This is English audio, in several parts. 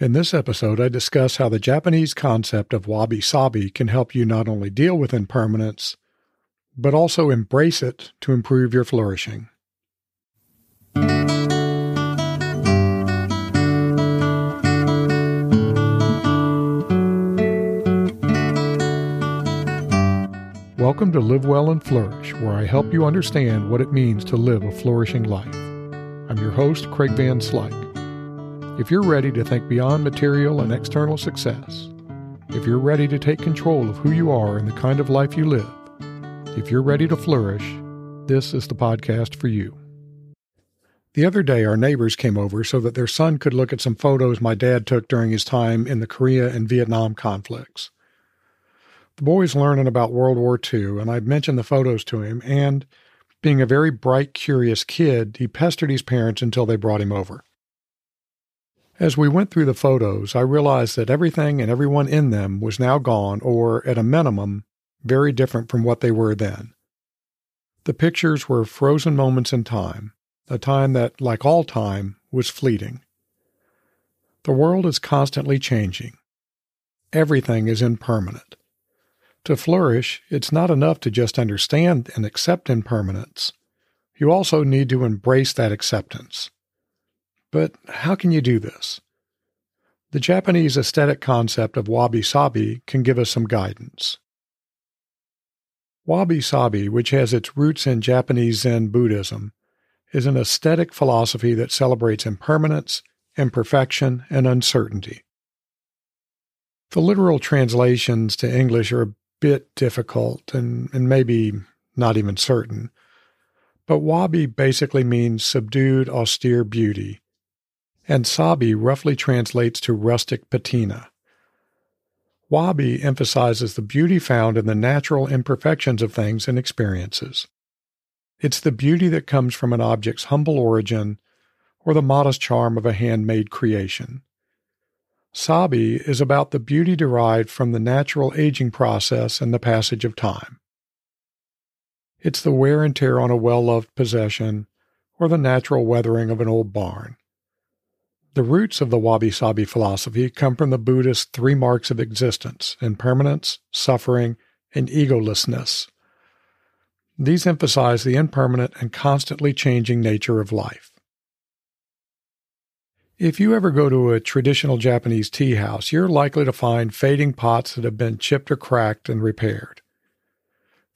In this episode, I discuss how the Japanese concept of wabi sabi can help you not only deal with impermanence, but also embrace it to improve your flourishing. Welcome to Live Well and Flourish, where I help you understand what it means to live a flourishing life. I'm your host, Craig Van Slyke. If you're ready to think beyond material and external success, if you're ready to take control of who you are and the kind of life you live, if you're ready to flourish, this is the podcast for you. The other day, our neighbors came over so that their son could look at some photos my dad took during his time in the Korea and Vietnam conflicts. The boy's learning about World War II, and I'd mentioned the photos to him, and being a very bright, curious kid, he pestered his parents until they brought him over. As we went through the photos, I realized that everything and everyone in them was now gone, or, at a minimum, very different from what they were then. The pictures were frozen moments in time, a time that, like all time, was fleeting. The world is constantly changing. Everything is impermanent. To flourish, it's not enough to just understand and accept impermanence. You also need to embrace that acceptance. But how can you do this? The Japanese aesthetic concept of wabi sabi can give us some guidance. Wabi sabi, which has its roots in Japanese Zen Buddhism, is an aesthetic philosophy that celebrates impermanence, imperfection, and uncertainty. The literal translations to English are a bit difficult and, and maybe not even certain, but wabi basically means subdued, austere beauty, and sabi roughly translates to rustic patina. Wabi emphasizes the beauty found in the natural imperfections of things and experiences. It's the beauty that comes from an object's humble origin or the modest charm of a handmade creation. Sabi is about the beauty derived from the natural aging process and the passage of time. It's the wear and tear on a well loved possession or the natural weathering of an old barn. The roots of the wabi sabi philosophy come from the Buddhist three marks of existence impermanence, suffering, and egolessness. These emphasize the impermanent and constantly changing nature of life. If you ever go to a traditional Japanese tea house, you're likely to find fading pots that have been chipped or cracked and repaired.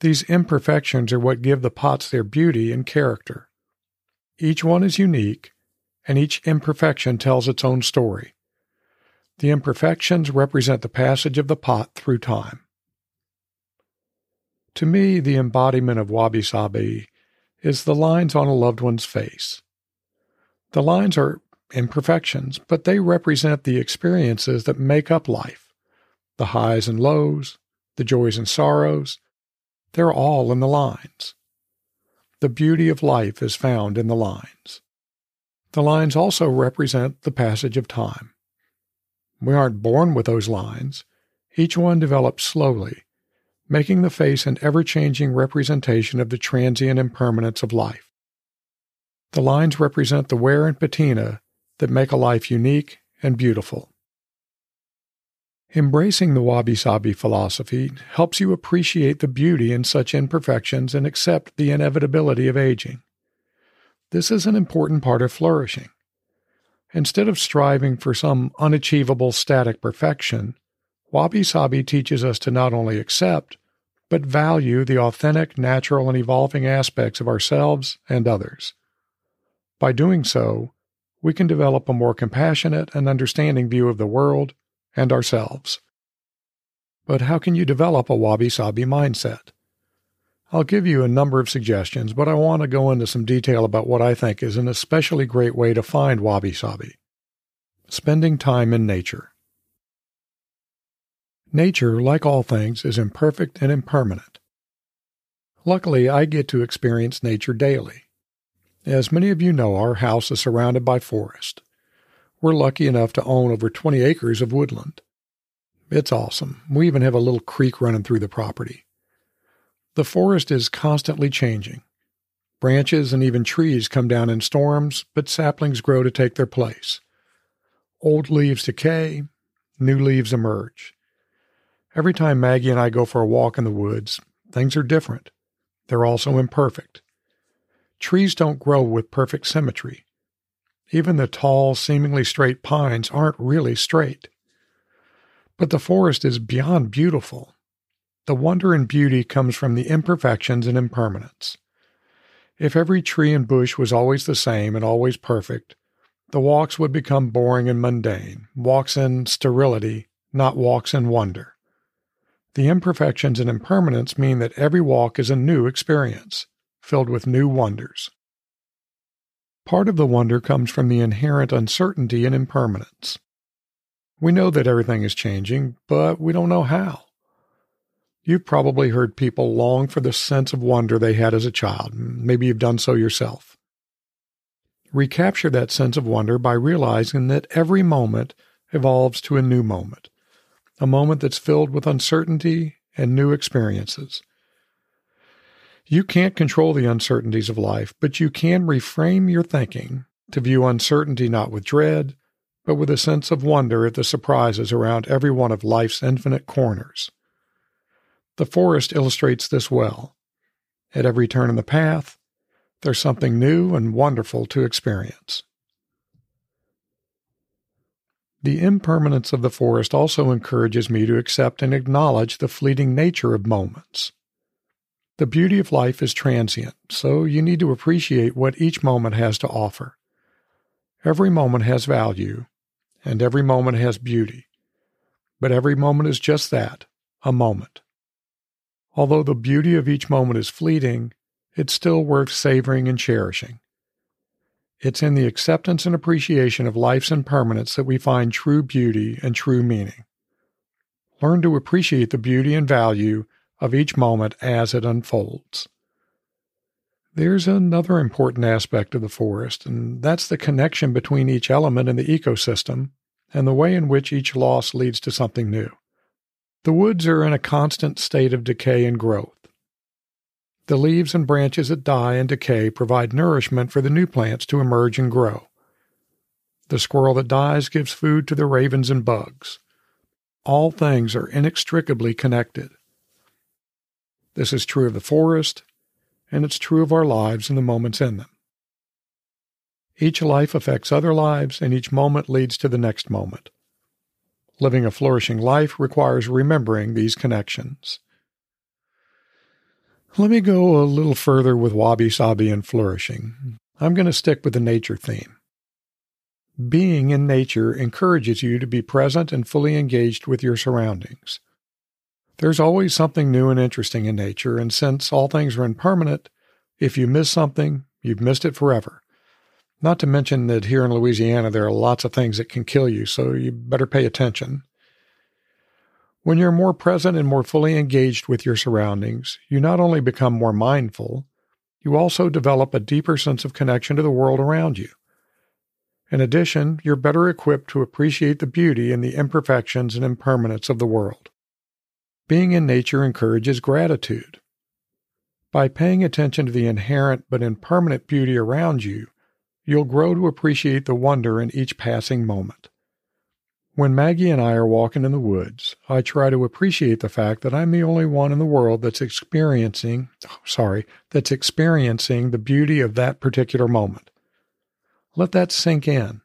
These imperfections are what give the pots their beauty and character. Each one is unique, and each imperfection tells its own story. The imperfections represent the passage of the pot through time. To me, the embodiment of wabi sabi is the lines on a loved one's face. The lines are imperfections, but they represent the experiences that make up life the highs and lows, the joys and sorrows. They're all in the lines. The beauty of life is found in the lines. The lines also represent the passage of time. We aren't born with those lines. Each one develops slowly, making the face an ever changing representation of the transient impermanence of life. The lines represent the wear and patina that make a life unique and beautiful. Embracing the wabi sabi philosophy helps you appreciate the beauty in such imperfections and accept the inevitability of aging. This is an important part of flourishing. Instead of striving for some unachievable static perfection, Wabi Sabi teaches us to not only accept, but value the authentic, natural, and evolving aspects of ourselves and others. By doing so, we can develop a more compassionate and understanding view of the world and ourselves. But how can you develop a wabi sabi mindset? I'll give you a number of suggestions, but I want to go into some detail about what I think is an especially great way to find wabi sabi spending time in nature. Nature, like all things, is imperfect and impermanent. Luckily, I get to experience nature daily. As many of you know, our house is surrounded by forest. We're lucky enough to own over 20 acres of woodland. It's awesome. We even have a little creek running through the property. The forest is constantly changing. Branches and even trees come down in storms, but saplings grow to take their place. Old leaves decay, new leaves emerge. Every time Maggie and I go for a walk in the woods, things are different. They're also imperfect. Trees don't grow with perfect symmetry. Even the tall, seemingly straight pines aren't really straight. But the forest is beyond beautiful. The wonder and beauty comes from the imperfections and impermanence. If every tree and bush was always the same and always perfect, the walks would become boring and mundane, walks in sterility, not walks in wonder. The imperfections and impermanence mean that every walk is a new experience, filled with new wonders. Part of the wonder comes from the inherent uncertainty and impermanence. We know that everything is changing, but we don't know how. You've probably heard people long for the sense of wonder they had as a child. Maybe you've done so yourself. Recapture that sense of wonder by realizing that every moment evolves to a new moment a moment that's filled with uncertainty and new experiences. You can't control the uncertainties of life, but you can reframe your thinking to view uncertainty not with dread, but with a sense of wonder at the surprises around every one of life's infinite corners. The forest illustrates this well. At every turn in the path, there's something new and wonderful to experience. The impermanence of the forest also encourages me to accept and acknowledge the fleeting nature of moments. The beauty of life is transient, so you need to appreciate what each moment has to offer. Every moment has value, and every moment has beauty. But every moment is just that a moment. Although the beauty of each moment is fleeting, it's still worth savoring and cherishing. It's in the acceptance and appreciation of life's impermanence that we find true beauty and true meaning. Learn to appreciate the beauty and value of each moment as it unfolds. There's another important aspect of the forest, and that's the connection between each element in the ecosystem and the way in which each loss leads to something new. The woods are in a constant state of decay and growth. The leaves and branches that die and decay provide nourishment for the new plants to emerge and grow. The squirrel that dies gives food to the ravens and bugs. All things are inextricably connected. This is true of the forest, and it's true of our lives and the moments in them. Each life affects other lives, and each moment leads to the next moment. Living a flourishing life requires remembering these connections. Let me go a little further with wabi sabi and flourishing. I'm going to stick with the nature theme. Being in nature encourages you to be present and fully engaged with your surroundings. There's always something new and interesting in nature, and since all things are impermanent, if you miss something, you've missed it forever. Not to mention that here in Louisiana, there are lots of things that can kill you, so you better pay attention. When you're more present and more fully engaged with your surroundings, you not only become more mindful, you also develop a deeper sense of connection to the world around you. In addition, you're better equipped to appreciate the beauty and the imperfections and impermanence of the world. Being in nature encourages gratitude. By paying attention to the inherent but impermanent beauty around you, you'll grow to appreciate the wonder in each passing moment. When Maggie and I are walking in the woods, I try to appreciate the fact that I'm the only one in the world that's experiencing, sorry, that's experiencing the beauty of that particular moment. Let that sink in.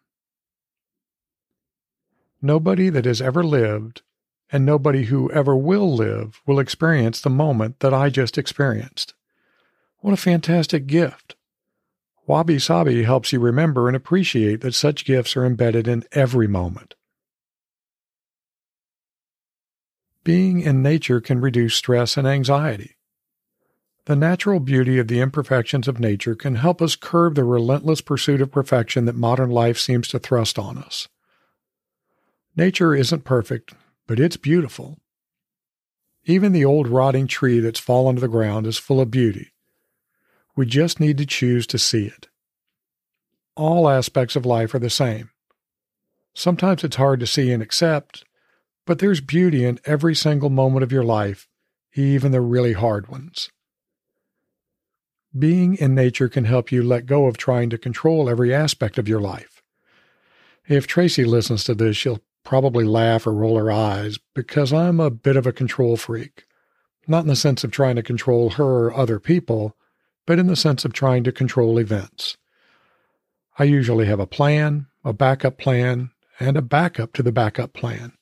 Nobody that has ever lived and nobody who ever will live will experience the moment that I just experienced. What a fantastic gift. Wabi Sabi helps you remember and appreciate that such gifts are embedded in every moment. Being in nature can reduce stress and anxiety. The natural beauty of the imperfections of nature can help us curb the relentless pursuit of perfection that modern life seems to thrust on us. Nature isn't perfect, but it's beautiful. Even the old rotting tree that's fallen to the ground is full of beauty. We just need to choose to see it. All aspects of life are the same. Sometimes it's hard to see and accept, but there's beauty in every single moment of your life, even the really hard ones. Being in nature can help you let go of trying to control every aspect of your life. If Tracy listens to this, she'll probably laugh or roll her eyes because I'm a bit of a control freak. Not in the sense of trying to control her or other people, but in the sense of trying to control events. I usually have a plan, a backup plan, and a backup to the backup plan.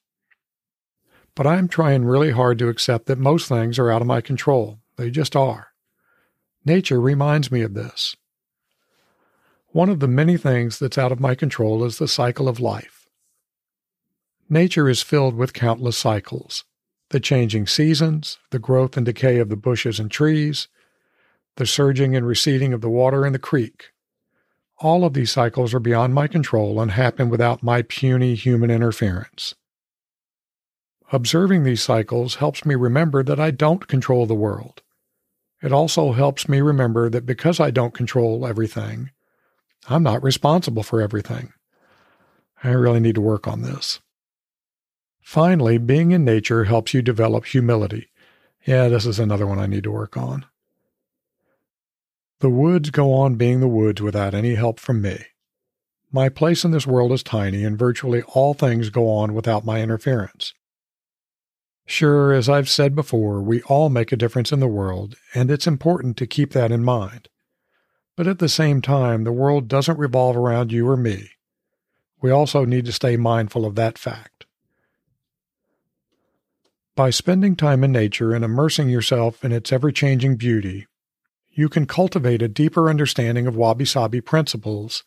But I'm trying really hard to accept that most things are out of my control. They just are. Nature reminds me of this. One of the many things that's out of my control is the cycle of life. Nature is filled with countless cycles the changing seasons, the growth and decay of the bushes and trees, the surging and receding of the water in the creek. All of these cycles are beyond my control and happen without my puny human interference. Observing these cycles helps me remember that I don't control the world. It also helps me remember that because I don't control everything, I'm not responsible for everything. I really need to work on this. Finally, being in nature helps you develop humility. Yeah, this is another one I need to work on. The woods go on being the woods without any help from me. My place in this world is tiny, and virtually all things go on without my interference. Sure, as I've said before, we all make a difference in the world, and it's important to keep that in mind. But at the same time, the world doesn't revolve around you or me. We also need to stay mindful of that fact. By spending time in nature and immersing yourself in its ever changing beauty, you can cultivate a deeper understanding of wabi sabi principles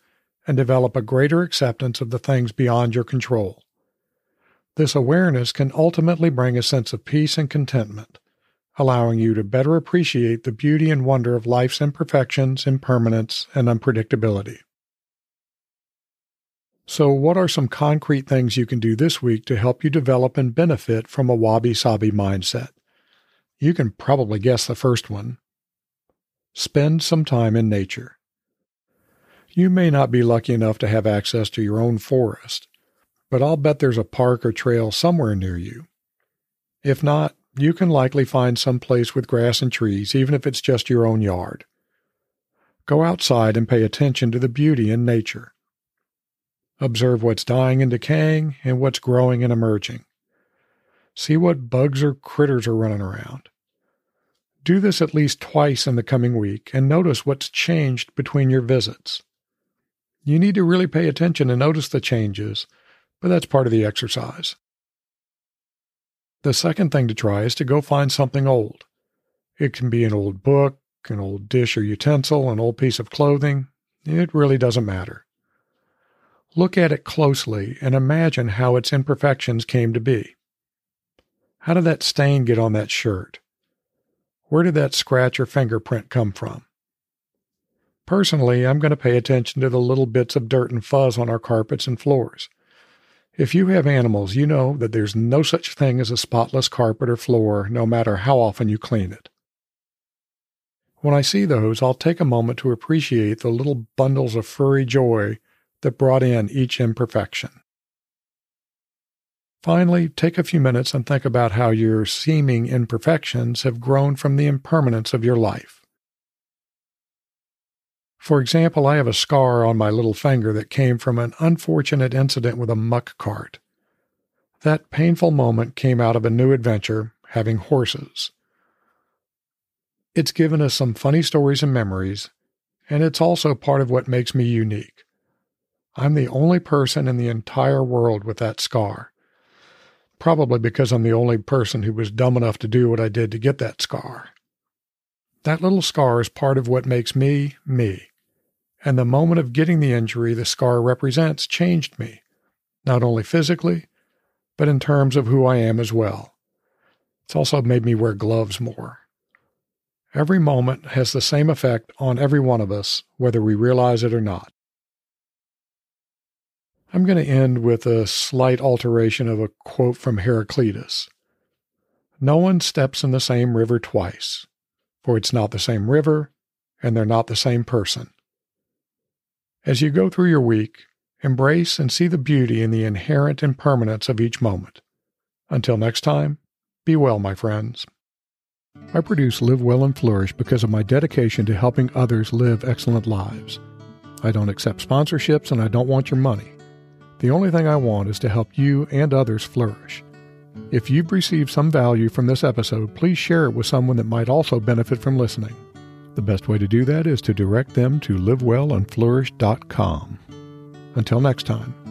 and develop a greater acceptance of the things beyond your control. This awareness can ultimately bring a sense of peace and contentment, allowing you to better appreciate the beauty and wonder of life's imperfections, impermanence, and unpredictability. So, what are some concrete things you can do this week to help you develop and benefit from a wabi sabi mindset? You can probably guess the first one. Spend some time in nature. You may not be lucky enough to have access to your own forest, but I'll bet there's a park or trail somewhere near you. If not, you can likely find some place with grass and trees, even if it's just your own yard. Go outside and pay attention to the beauty in nature. Observe what's dying and decaying and what's growing and emerging. See what bugs or critters are running around. Do this at least twice in the coming week and notice what's changed between your visits. You need to really pay attention and notice the changes, but that's part of the exercise. The second thing to try is to go find something old. It can be an old book, an old dish or utensil, an old piece of clothing. It really doesn't matter. Look at it closely and imagine how its imperfections came to be. How did that stain get on that shirt? Where did that scratch or fingerprint come from? Personally, I'm going to pay attention to the little bits of dirt and fuzz on our carpets and floors. If you have animals, you know that there's no such thing as a spotless carpet or floor, no matter how often you clean it. When I see those, I'll take a moment to appreciate the little bundles of furry joy that brought in each imperfection. Finally, take a few minutes and think about how your seeming imperfections have grown from the impermanence of your life. For example, I have a scar on my little finger that came from an unfortunate incident with a muck cart. That painful moment came out of a new adventure, having horses. It's given us some funny stories and memories, and it's also part of what makes me unique. I'm the only person in the entire world with that scar. Probably because I'm the only person who was dumb enough to do what I did to get that scar. That little scar is part of what makes me, me. And the moment of getting the injury the scar represents changed me, not only physically, but in terms of who I am as well. It's also made me wear gloves more. Every moment has the same effect on every one of us, whether we realize it or not. I'm going to end with a slight alteration of a quote from Heraclitus No one steps in the same river twice, for it's not the same river, and they're not the same person. As you go through your week, embrace and see the beauty in the inherent impermanence of each moment. Until next time, be well, my friends. I produce Live Well and Flourish because of my dedication to helping others live excellent lives. I don't accept sponsorships and I don't want your money. The only thing I want is to help you and others flourish. If you've received some value from this episode, please share it with someone that might also benefit from listening. The best way to do that is to direct them to livewellandflourish.com. Until next time.